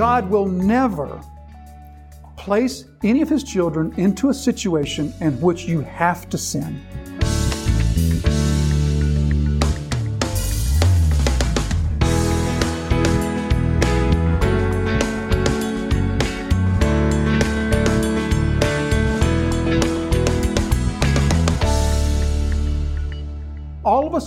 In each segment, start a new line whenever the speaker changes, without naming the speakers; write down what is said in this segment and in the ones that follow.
God will never place any of His children into a situation in which you have to sin.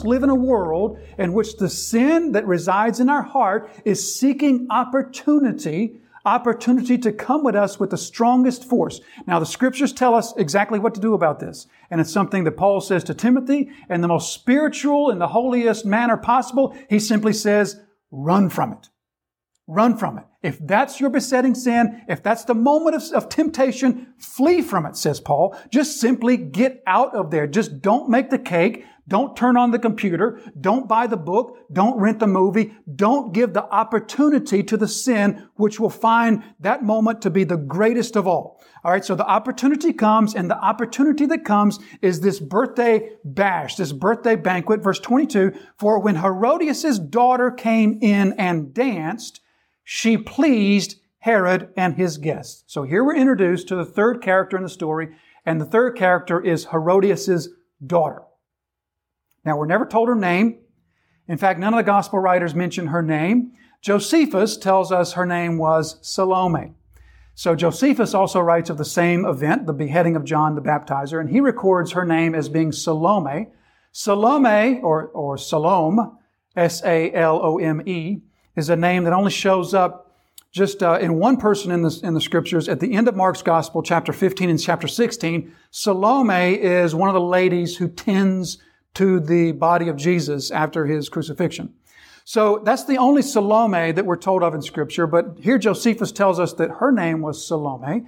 Live in a world in which the sin that resides in our heart is seeking opportunity, opportunity to come with us with the strongest force. Now, the scriptures tell us exactly what to do about this. And it's something that Paul says to Timothy in the most spiritual and the holiest manner possible. He simply says, run from it. Run from it. If that's your besetting sin, if that's the moment of, of, temptation, flee from it, says Paul. Just simply get out of there. Just don't make the cake. Don't turn on the computer. Don't buy the book. Don't rent the movie. Don't give the opportunity to the sin, which will find that moment to be the greatest of all. All right. So the opportunity comes and the opportunity that comes is this birthday bash, this birthday banquet. Verse 22. For when Herodias's daughter came in and danced, she pleased Herod and his guests. So here we're introduced to the third character in the story. And the third character is Herodias's daughter. Now, we're never told her name. In fact, none of the gospel writers mention her name. Josephus tells us her name was Salome. So Josephus also writes of the same event, the beheading of John the Baptizer, and he records her name as being Salome. Salome, or, or Salome, S-A-L-O-M-E, is a name that only shows up just uh, in one person in the, in the scriptures. At the end of Mark's gospel, chapter 15 and chapter 16, Salome is one of the ladies who tends to the body of Jesus after his crucifixion. So that's the only Salome that we're told of in scripture, but here Josephus tells us that her name was Salome,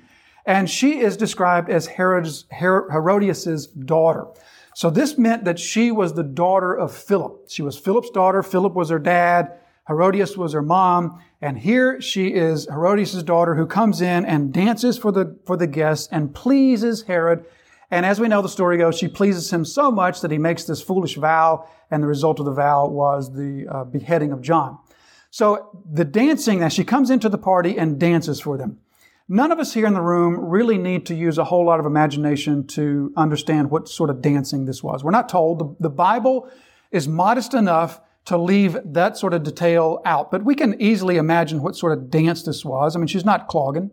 and she is described as Herod's, Herodias' daughter. So this meant that she was the daughter of Philip. She was Philip's daughter. Philip was her dad. Herodias was her mom. And here she is, Herodias' daughter, who comes in and dances for the, for the guests and pleases Herod and as we know, the story goes, she pleases him so much that he makes this foolish vow, and the result of the vow was the uh, beheading of John. So the dancing, now she comes into the party and dances for them. None of us here in the room really need to use a whole lot of imagination to understand what sort of dancing this was. We're not told. The, the Bible is modest enough to leave that sort of detail out, but we can easily imagine what sort of dance this was. I mean, she's not clogging.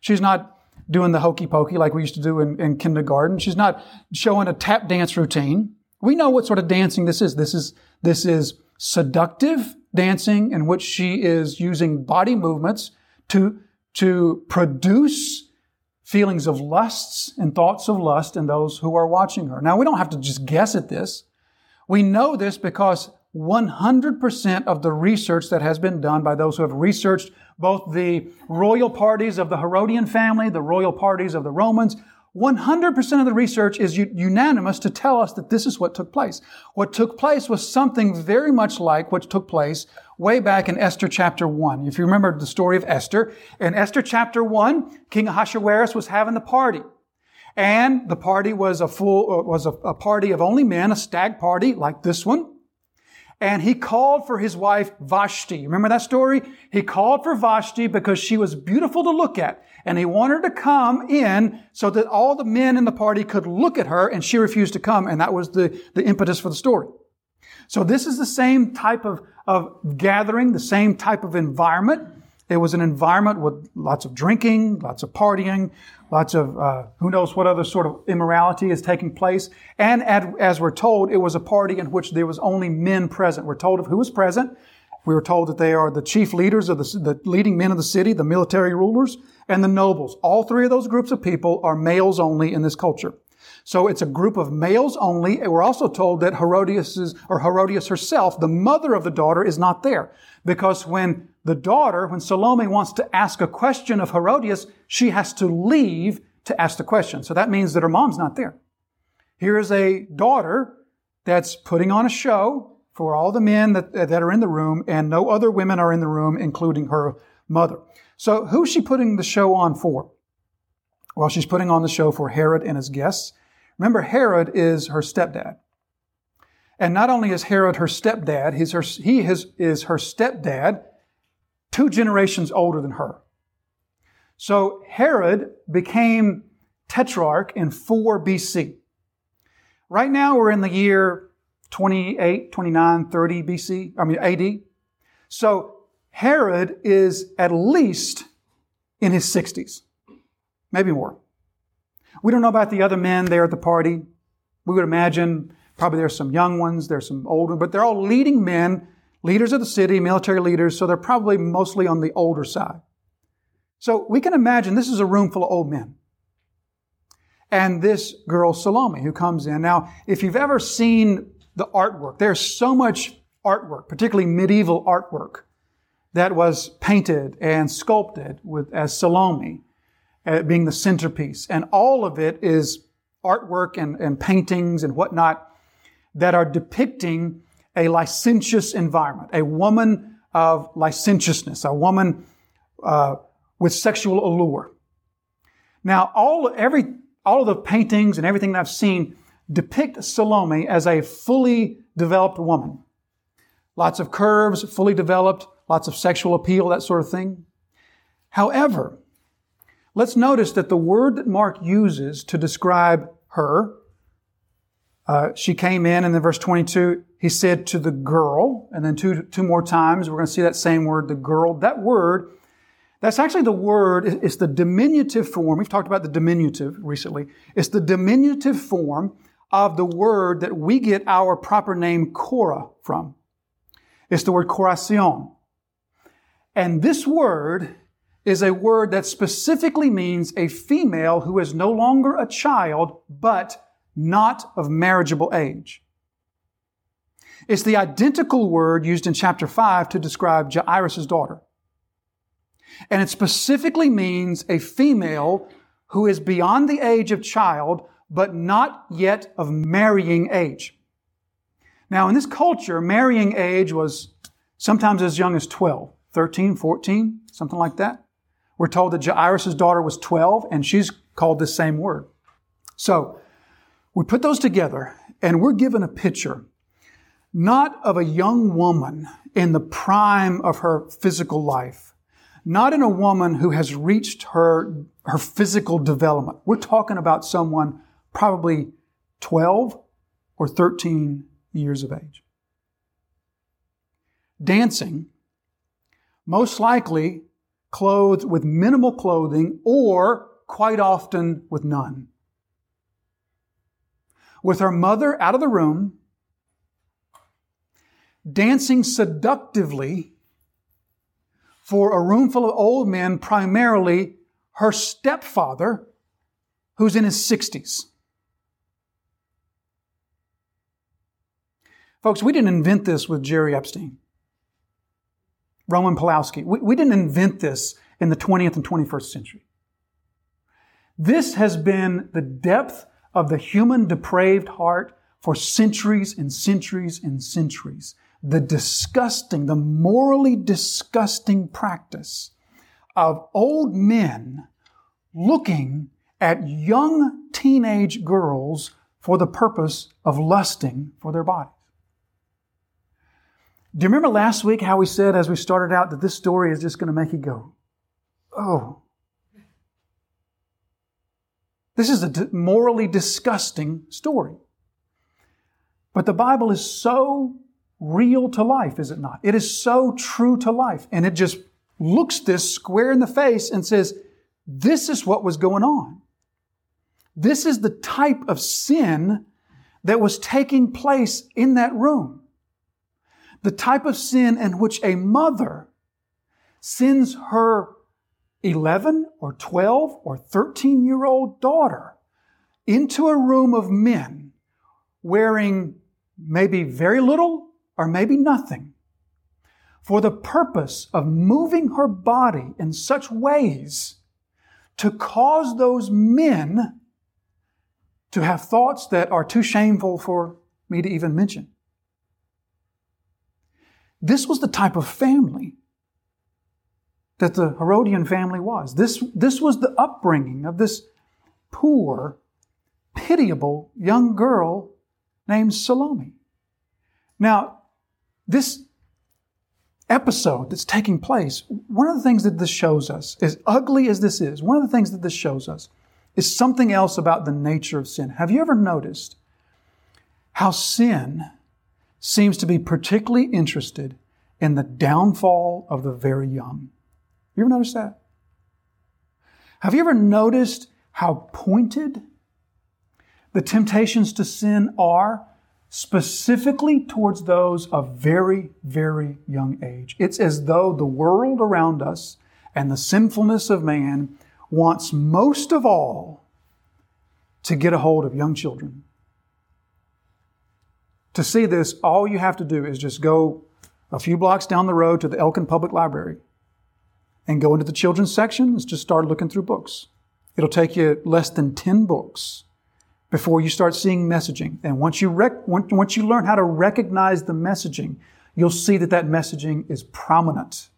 She's not doing the hokey pokey like we used to do in, in kindergarten. She's not showing a tap dance routine. We know what sort of dancing this is. This is, this is seductive dancing in which she is using body movements to, to produce feelings of lusts and thoughts of lust in those who are watching her. Now, we don't have to just guess at this. We know this because 100% of the research that has been done by those who have researched both the royal parties of the Herodian family, the royal parties of the Romans, 100% of the research is unanimous to tell us that this is what took place. What took place was something very much like what took place way back in Esther chapter 1. If you remember the story of Esther, in Esther chapter 1, King Ahasuerus was having the party. And the party was a full, uh, was a, a party of only men, a stag party like this one and he called for his wife Vashti. Remember that story? He called for Vashti because she was beautiful to look at. And he wanted her to come in so that all the men in the party could look at her and she refused to come. And that was the, the impetus for the story. So this is the same type of, of gathering, the same type of environment. It was an environment with lots of drinking, lots of partying, lots of uh, who knows what other sort of immorality is taking place. And as we're told, it was a party in which there was only men present. We're told of who was present. We were told that they are the chief leaders of the, the leading men of the city, the military rulers, and the nobles. All three of those groups of people are males only in this culture. So it's a group of males only. And We're also told that Herodias or Herodias herself, the mother of the daughter, is not there. Because when the daughter, when Salome wants to ask a question of Herodias, she has to leave to ask the question. So that means that her mom's not there. Here is a daughter that's putting on a show for all the men that, that are in the room, and no other women are in the room, including her mother. So who's she putting the show on for? Well, she's putting on the show for Herod and his guests. Remember, Herod is her stepdad. And not only is Herod her stepdad, he's her, he is, is her stepdad two generations older than her. So Herod became tetrarch in 4 BC. Right now we're in the year 28, 29, 30 BC, I mean AD. So Herod is at least in his 60s, maybe more. We don't know about the other men there at the party. We would imagine probably there's some young ones, there's some older, but they're all leading men, leaders of the city, military leaders, so they're probably mostly on the older side. So we can imagine this is a room full of old men. And this girl, Salome, who comes in. Now, if you've ever seen the artwork, there's so much artwork, particularly medieval artwork, that was painted and sculpted with, as Salome uh, being the centerpiece. And all of it is artwork and, and paintings and whatnot that are depicting a licentious environment, a woman of licentiousness, a woman uh, with sexual allure. Now, all every all of the paintings and everything that I've seen depict Salome as a fully developed woman. Lots of curves, fully developed, lots of sexual appeal, that sort of thing. However, let's notice that the word that Mark uses to describe her, uh, she came in, and then verse 22, he said to the girl, and then two, two more times, we're going to see that same word, the girl. That word, that's actually the word, it's the diminutive form. We've talked about the diminutive recently. It's the diminutive form of the word that we get our proper name Korah from. It's the word Korasion. And this word is a word that specifically means a female who is no longer a child, but not of marriageable age. It's the identical word used in chapter 5 to describe Jairus' daughter. And it specifically means a female who is beyond the age of child, but not yet of marrying age. Now, in this culture, marrying age was sometimes as young as 12, 13, 14, something like that. We're told that Jairus' daughter was 12 and she's called this same word. So we put those together and we're given a picture not of a young woman in the prime of her physical life, not in a woman who has reached her, her physical development. We're talking about someone probably 12 or 13 years of age. Dancing, most likely clothed with minimal clothing or quite often with none. With her mother out of the room, dancing seductively for a room full of old men, primarily her stepfather, who's in his 60s. Folks, we didn't invent this with Jeffrey Epstein. Roman Polanski. We, we didn't invent this in the 20th and 21st century. This has been the depth of the human depraved heart for centuries and centuries and centuries. The disgusting, the morally disgusting practice of old men looking at young teenage girls for the purpose of lusting for their bodies. Do you remember last week how we said as we started out that this story is just going to make you go, oh. This is a morally disgusting story. But the Bible is so real to life, is it not? It is so true to life. And it just looks this square in the face and says, this is what was going on. This is the type of sin that was taking place in that room the type of sin in which a mother sends her 11 or 12 or 13 year old daughter into a room of men wearing maybe very little or maybe nothing for the purpose of moving her body in such ways to cause those men to have thoughts that are too shameful for me to even mention. This was the type of family that the Herodian family was. This, this was the upbringing of this poor, pitiable young girl named Salome. Now, this episode that's taking place, one of the things that this shows us, as ugly as this is, one of the things that this shows us is something else about the nature of sin. Have you ever noticed how sin seems to be particularly interested in the downfall of the very young? You ever noticed that? Have you ever noticed how pointed the temptations to sin are specifically towards those of very, very young age. It's as though the world around us and the sinfulness of man wants most of all to get a hold of young children. To see this, all you have to do is just go a few blocks down the road to the Elkin Public Library and go into the children's section and just start looking through books. It'll take you less than 10 books before you start seeing messaging. And once you, rec- once you learn how to recognize the messaging, you'll see that that messaging is prominent.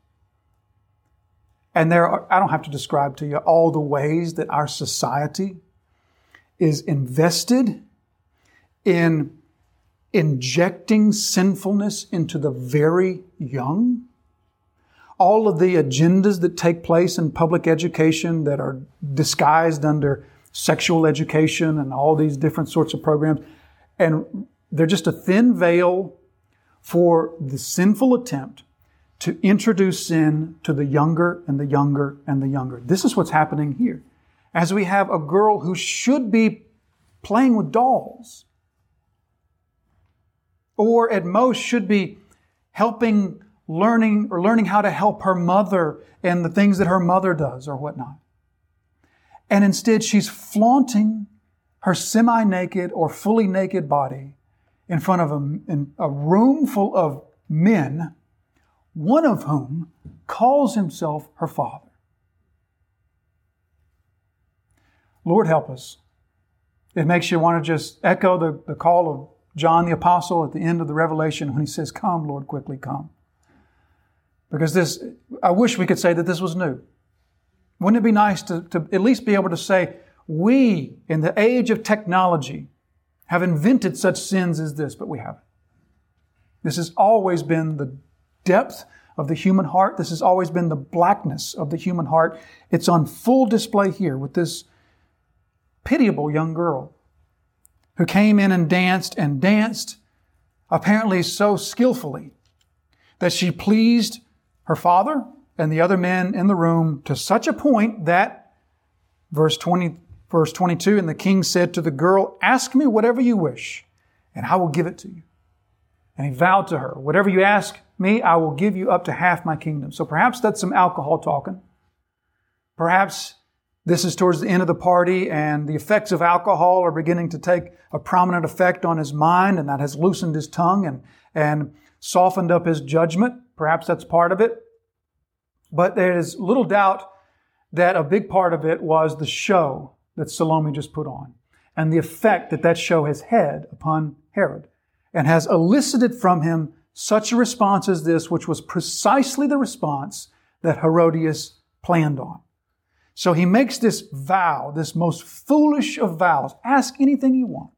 And there are, I don't have to describe to you all the ways that our society is invested in injecting sinfulness into the very young. All of the agendas that take place in public education that are disguised under sexual education and all these different sorts of programs. And they're just a thin veil for the sinful attempt to introduce sin to the younger and the younger and the younger. This is what's happening here. As we have a girl who should be playing with dolls, or at most should be helping learning or learning how to help her mother and the things that her mother does or whatnot. And instead, she's flaunting her semi naked or fully naked body in front of a, a room full of men, one of whom calls himself her father. Lord, help us. It makes you want to just echo the, the call of John the Apostle at the end of the Revelation when he says, Come, Lord, quickly come. Because this, I wish we could say that this was new. Wouldn't it be nice to, to at least be able to say, we, in the age of technology, have invented such sins as this, but we haven't. This has always been the depth of the human heart. This has always been the blackness of the human heart. It's on full display here with this pitiable young girl who came in and danced and danced, apparently so skillfully that she pleased her father and the other men in the room to such a point that, verse 20, verse 22, and the king said to the girl, Ask me whatever you wish, and I will give it to you. And he vowed to her, Whatever you ask me, I will give you up to half my kingdom. So perhaps that's some alcohol talking. Perhaps this is towards the end of the party and the effects of alcohol are beginning to take a prominent effect on his mind and that has loosened his tongue and, and softened up his judgment. Perhaps that's part of it. But there is little doubt that a big part of it was the show that Salome just put on and the effect that that show has had upon Herod and has elicited from him such a response as this, which was precisely the response that Herodias planned on. So he makes this vow, this most foolish of vows. Ask anything you want.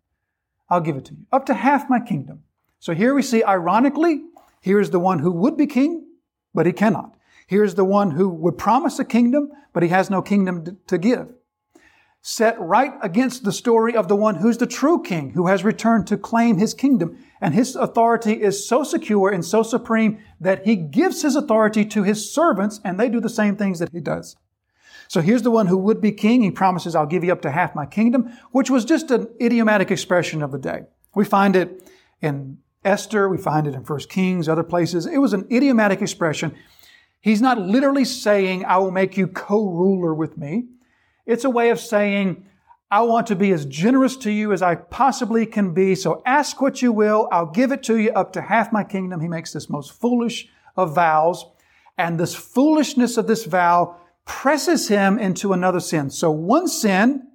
I'll give it to you. Up to half my kingdom. So here we see, ironically, here is the one who would be king, but he cannot. Here's the one who would promise a kingdom, but he has no kingdom to give. Set right against the story of the one who's the true king, who has returned to claim his kingdom. And his authority is so secure and so supreme that he gives his authority to his servants and they do the same things that he does. So here's the one who would be king. He promises, I'll give you up to half my kingdom, which was just an idiomatic expression of the day. We find it in Esther. We find it in First Kings, other places. It was an idiomatic expression He's not literally saying, I will make you co-ruler with me. It's a way of saying, I want to be as generous to you as I possibly can be. So ask what you will. I'll give it to you up to half my kingdom. He makes this most foolish of vows. And this foolishness of this vow presses him into another sin. So one sin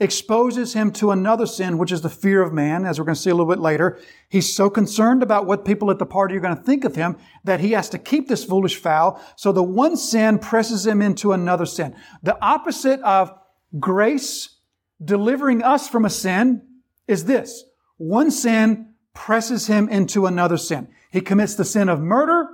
exposes him to another sin, which is the fear of man, as we're going to see a little bit later. He's so concerned about what people at the party are going to think of him that he has to keep this foolish vow. So the one sin presses him into another sin. The opposite of grace delivering us from a sin is this. One sin presses him into another sin. He commits the sin of murder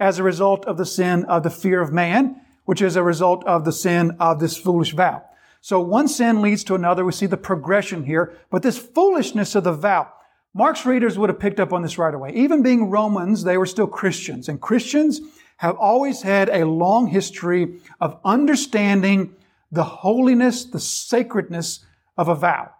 as a result of the sin of the fear of man, which is a result of the sin of this foolish vow. So one sin leads to another. We see the progression here, but this foolishness of the vow, Mark's readers would have picked up on this right away. Even being Romans, they were still Christians, and Christians have always had a long history of understanding the holiness, the sacredness of a vow.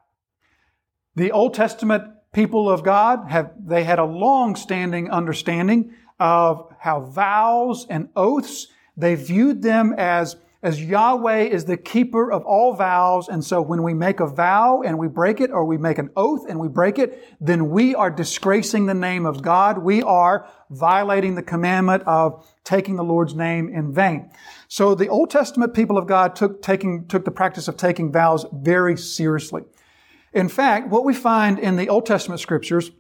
The Old Testament people of God have, they had a long standing understanding of how vows and oaths, they viewed them as, as Yahweh is the keeper of all vows. And so when we make a vow and we break it, or we make an oath and we break it, then we are disgracing the name of God. We are violating the commandment of taking the Lord's name in vain. So the Old Testament people of God took taking, took the practice of taking vows very seriously. In fact, what we find in the Old Testament scriptures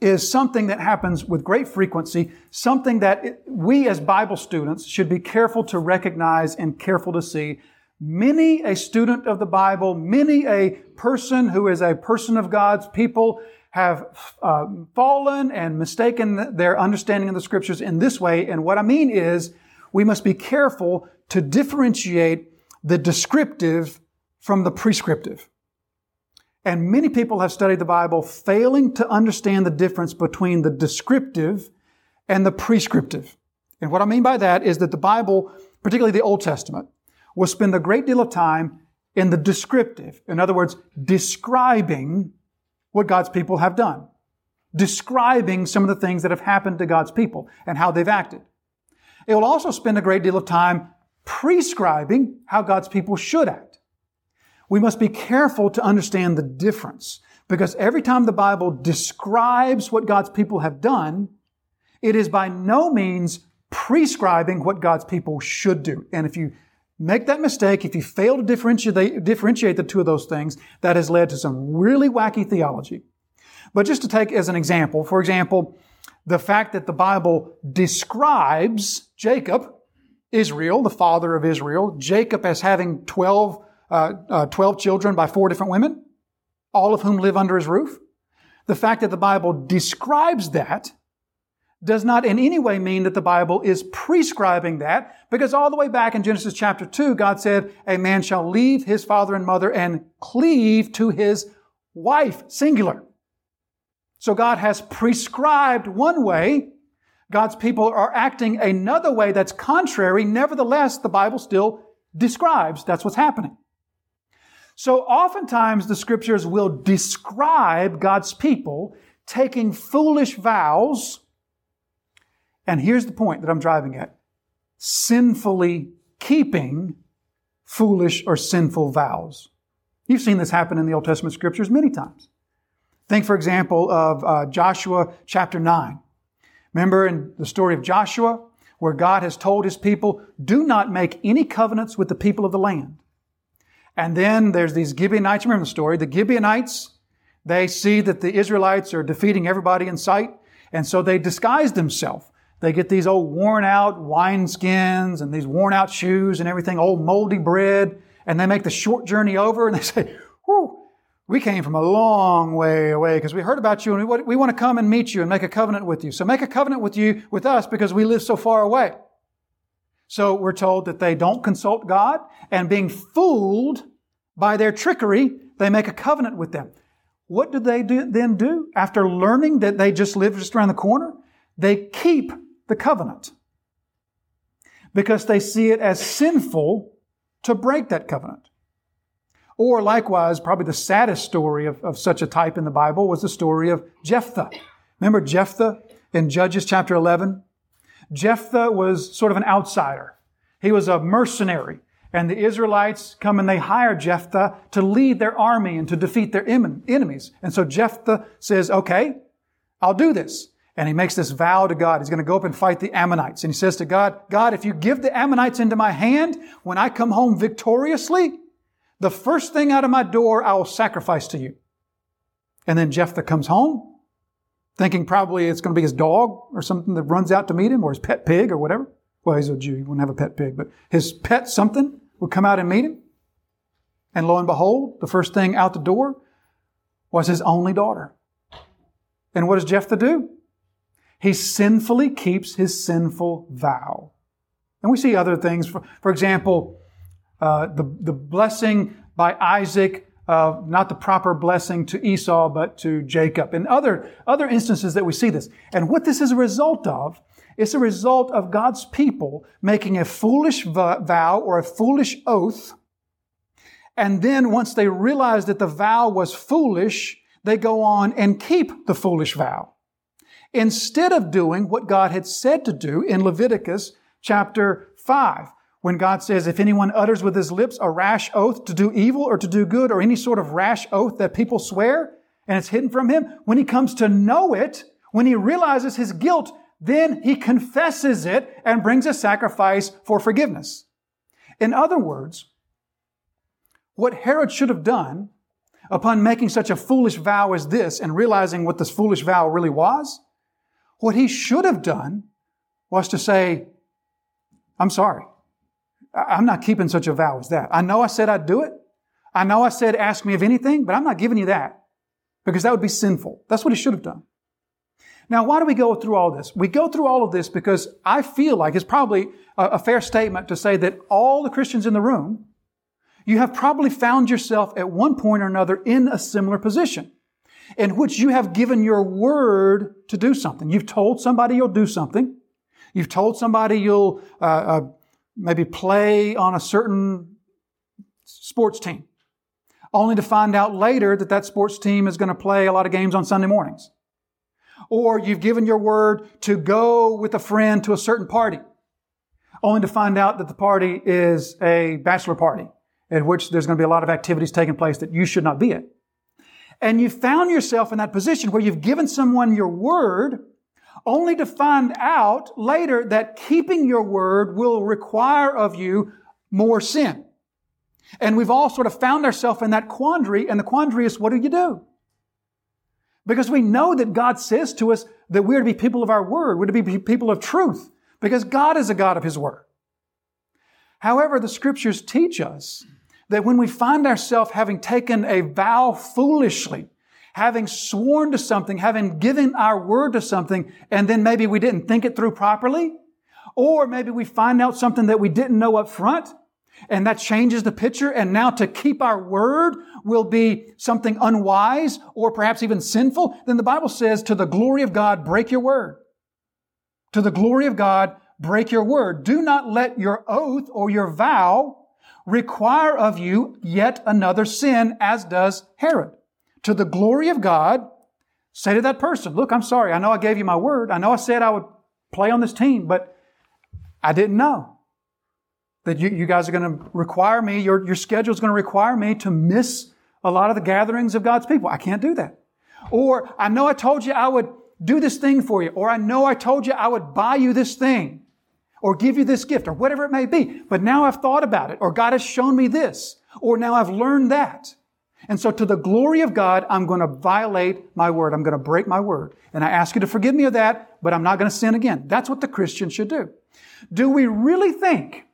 is something that happens with great frequency, something that we as Bible students should be careful to recognize and careful to see. Many a student of the Bible, many a person who is a person of God's people have uh, fallen and mistaken their understanding of the scriptures in this way. And what I mean is we must be careful to differentiate the descriptive from the prescriptive. And many people have studied the Bible failing to understand the difference between the descriptive and the prescriptive. And what I mean by that is that the Bible, particularly the Old Testament, will spend a great deal of time in the descriptive. In other words, describing what God's people have done. Describing some of the things that have happened to God's people and how they've acted. It will also spend a great deal of time prescribing how God's people should act we must be careful to understand the difference because every time the Bible describes what God's people have done, it is by no means prescribing what God's people should do. And if you make that mistake, if you fail to differentiate, the two of those things, that has led to some really wacky theology. But just to take as an example, for example, the fact that the Bible describes Jacob, Israel, the father of Israel, Jacob as having 12 uh, uh, 12 children by four different women, all of whom live under his roof. The fact that the Bible describes that does not in any way mean that the Bible is prescribing that, because all the way back in Genesis chapter 2, God said, a man shall leave his father and mother and cleave to his wife, singular. So God has prescribed one way. God's people are acting another way that's contrary. Nevertheless, the Bible still describes that's what's happening. So oftentimes the scriptures will describe God's people taking foolish vows. And here's the point that I'm driving at. Sinfully keeping foolish or sinful vows. You've seen this happen in the Old Testament scriptures many times. Think, for example, of uh, Joshua chapter 9. Remember in the story of Joshua, where God has told his people, do not make any covenants with the people of the land. And then there's these Gibeonites. Remember the story? The Gibeonites, they see that the Israelites are defeating everybody in sight. And so they disguise themselves. They get these old worn out wineskins and these worn out shoes and everything, old moldy bread. And they make the short journey over and they say, whew, we came from a long way away because we heard about you and we, we want to come and meet you and make a covenant with you. So make a covenant with you, with us because we live so far away. So we're told that they don't consult God and being fooled by their trickery, they make a covenant with them. What do they do, then do? After learning that they just live just around the corner, they keep the covenant because they see it as sinful to break that covenant. Or likewise, probably the saddest story of, of such a type in the Bible was the story of Jephthah. Remember Jephthah in Judges chapter 11? Jephthah was sort of an outsider. He was a mercenary. And the Israelites come and they hire Jephthah to lead their army and to defeat their enemies. And so Jephthah says, okay, I'll do this. And he makes this vow to God. He's going to go up and fight the Ammonites. And he says to God, God, if you give the Ammonites into my hand, when I come home victoriously, the first thing out of my door I will sacrifice to you. And then Jephthah comes home thinking probably it's going to be his dog or something that runs out to meet him or his pet pig or whatever. Well, he's a Jew. He wouldn't have a pet pig, but his pet something would come out and meet him. And lo and behold, the first thing out the door was his only daughter. And what does Jephthah do? he sinfully keeps his sinful vow. And we see other things. For, for example, uh, the, the blessing by Isaac, uh, not the proper blessing to Esau, but to Jacob. And other, other instances that we see this. And what this is a result of, it's a result of God's people making a foolish vow or a foolish oath. And then once they realize that the vow was foolish, they go on and keep the foolish vow instead of doing what God had said to do in Leviticus chapter 5. When God says, if anyone utters with his lips a rash oath to do evil or to do good or any sort of rash oath that people swear and it's hidden from him, when he comes to know it, when he realizes his guilt, then he confesses it and brings a sacrifice for forgiveness. In other words, what Herod should have done upon making such a foolish vow as this and realizing what this foolish vow really was, what he should have done was to say, I'm sorry. I'm not keeping such a vow as that. I know I said I'd do it. I know I said ask me of anything, but I'm not giving you that because that would be sinful. That's what he should have done. Now, why do we go through all this? We go through all of this because I feel like it's probably a, fair statement to say that all the Christians in the room, you have probably found yourself at one point or another in a similar position in which you have given your word to do something. You've told somebody you'll do something. You've told somebody you'll uh, uh, maybe play on a certain sports team, only to find out later that that sports team is going to play a lot of games on Sunday mornings. Or you've given your word to go with a friend to a certain party, only to find out that the party is a bachelor party at which there's going to be a lot of activities taking place that you should not be at and you found yourself in that position where you've given someone your word only to find out later that keeping your word will require of you more sin. And we've all sort of found ourselves in that quandary, and the quandary is what do you do? Because we know that God says to us that we're to be people of our word, we're to be people of truth, because God is a God of His word. However, the scriptures teach us that when we find ourselves having taken a vow foolishly, having sworn to something, having given our word to something, and then maybe we didn't think it through properly, or maybe we find out something that we didn't know up front, and that changes the picture, and now to keep our word will be something unwise or perhaps even sinful, then the Bible says, to the glory of God, break your word. To the glory of God, break your word. Do not let your oath or your vow require of you yet another sin, as does Herod. To the glory of God, say to that person, look, I'm sorry. I know I gave you my word. I know I said I would play on this team, but I didn't know that you, you guys are going to require me, your, your schedule is going to require me to miss a lot of the gatherings of God's people. I can't do that. Or I know I told you I would do this thing for you. Or I know I told you I would buy you this thing or give you this gift or whatever it may be. But now I've thought about it or God has shown me this or now I've learned that. And so to the glory of God, I'm going to violate my word. I'm going to break my word. And I ask you to forgive me of that, but I'm not going to sin again. That's what the Christian should do. Do we really think,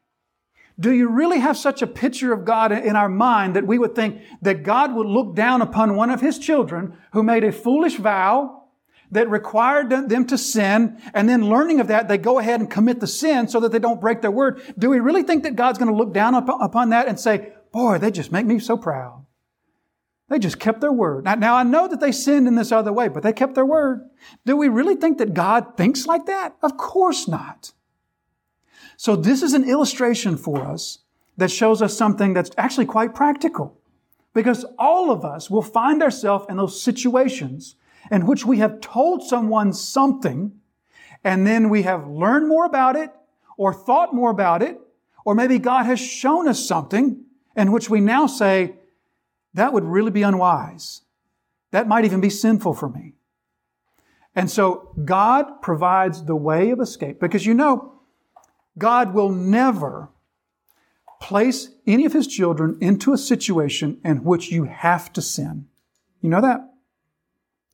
do you really have such a picture of God in our mind that we would think that God would look down upon one of his children who made a foolish vow that required them to sin, and then learning of that, they go ahead and commit the sin so that they don't break their word. Do we really think that God's going to look down upon that and say, boy, they just make me so proud? They just kept their word. Now, now, I know that they sinned in this other way, but they kept their word. Do we really think that God thinks like that? Of course not. So this is an illustration for us that shows us something that's actually quite practical. Because all of us will find ourselves in those situations in which we have told someone something and then we have learned more about it or thought more about it, or maybe God has shown us something in which we now say, that would really be unwise. That might even be sinful for me. And so God provides the way of escape because you know, God will never place any of his children into a situation in which you have to sin. You know that?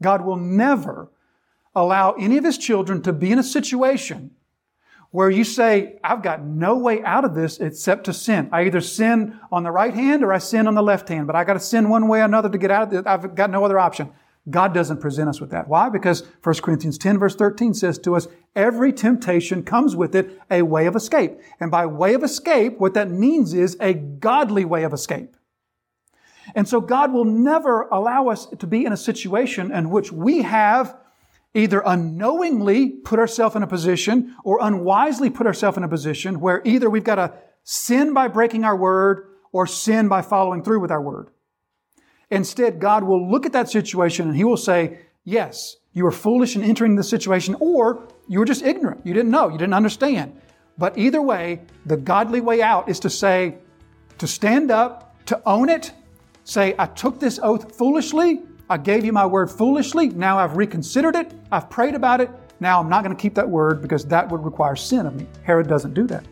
God will never allow any of his children to be in a situation where you say, I've got no way out of this except to sin. I either sin on the right hand or I sin on the left hand, but I got to sin one way or another to get out of it. I've got no other option. God doesn't present us with that. Why? Because 1 Corinthians 10 verse 13 says to us, every temptation comes with it a way of escape. And by way of escape, what that means is a godly way of escape. And so God will never allow us to be in a situation in which we have either unknowingly put ourselves in a position or unwisely put ourselves in a position where either we've got to sin by breaking our word or sin by following through with our word. Instead, God will look at that situation and He will say, Yes, you were foolish in entering the situation, or you were just ignorant. You didn't know, you didn't understand. But either way, the godly way out is to say, to stand up, to own it, say, I took this oath foolishly, I gave you my word foolishly, now I've reconsidered it, I've prayed about it, now I'm not going to keep that word because that would require sin of me. Herod doesn't do that.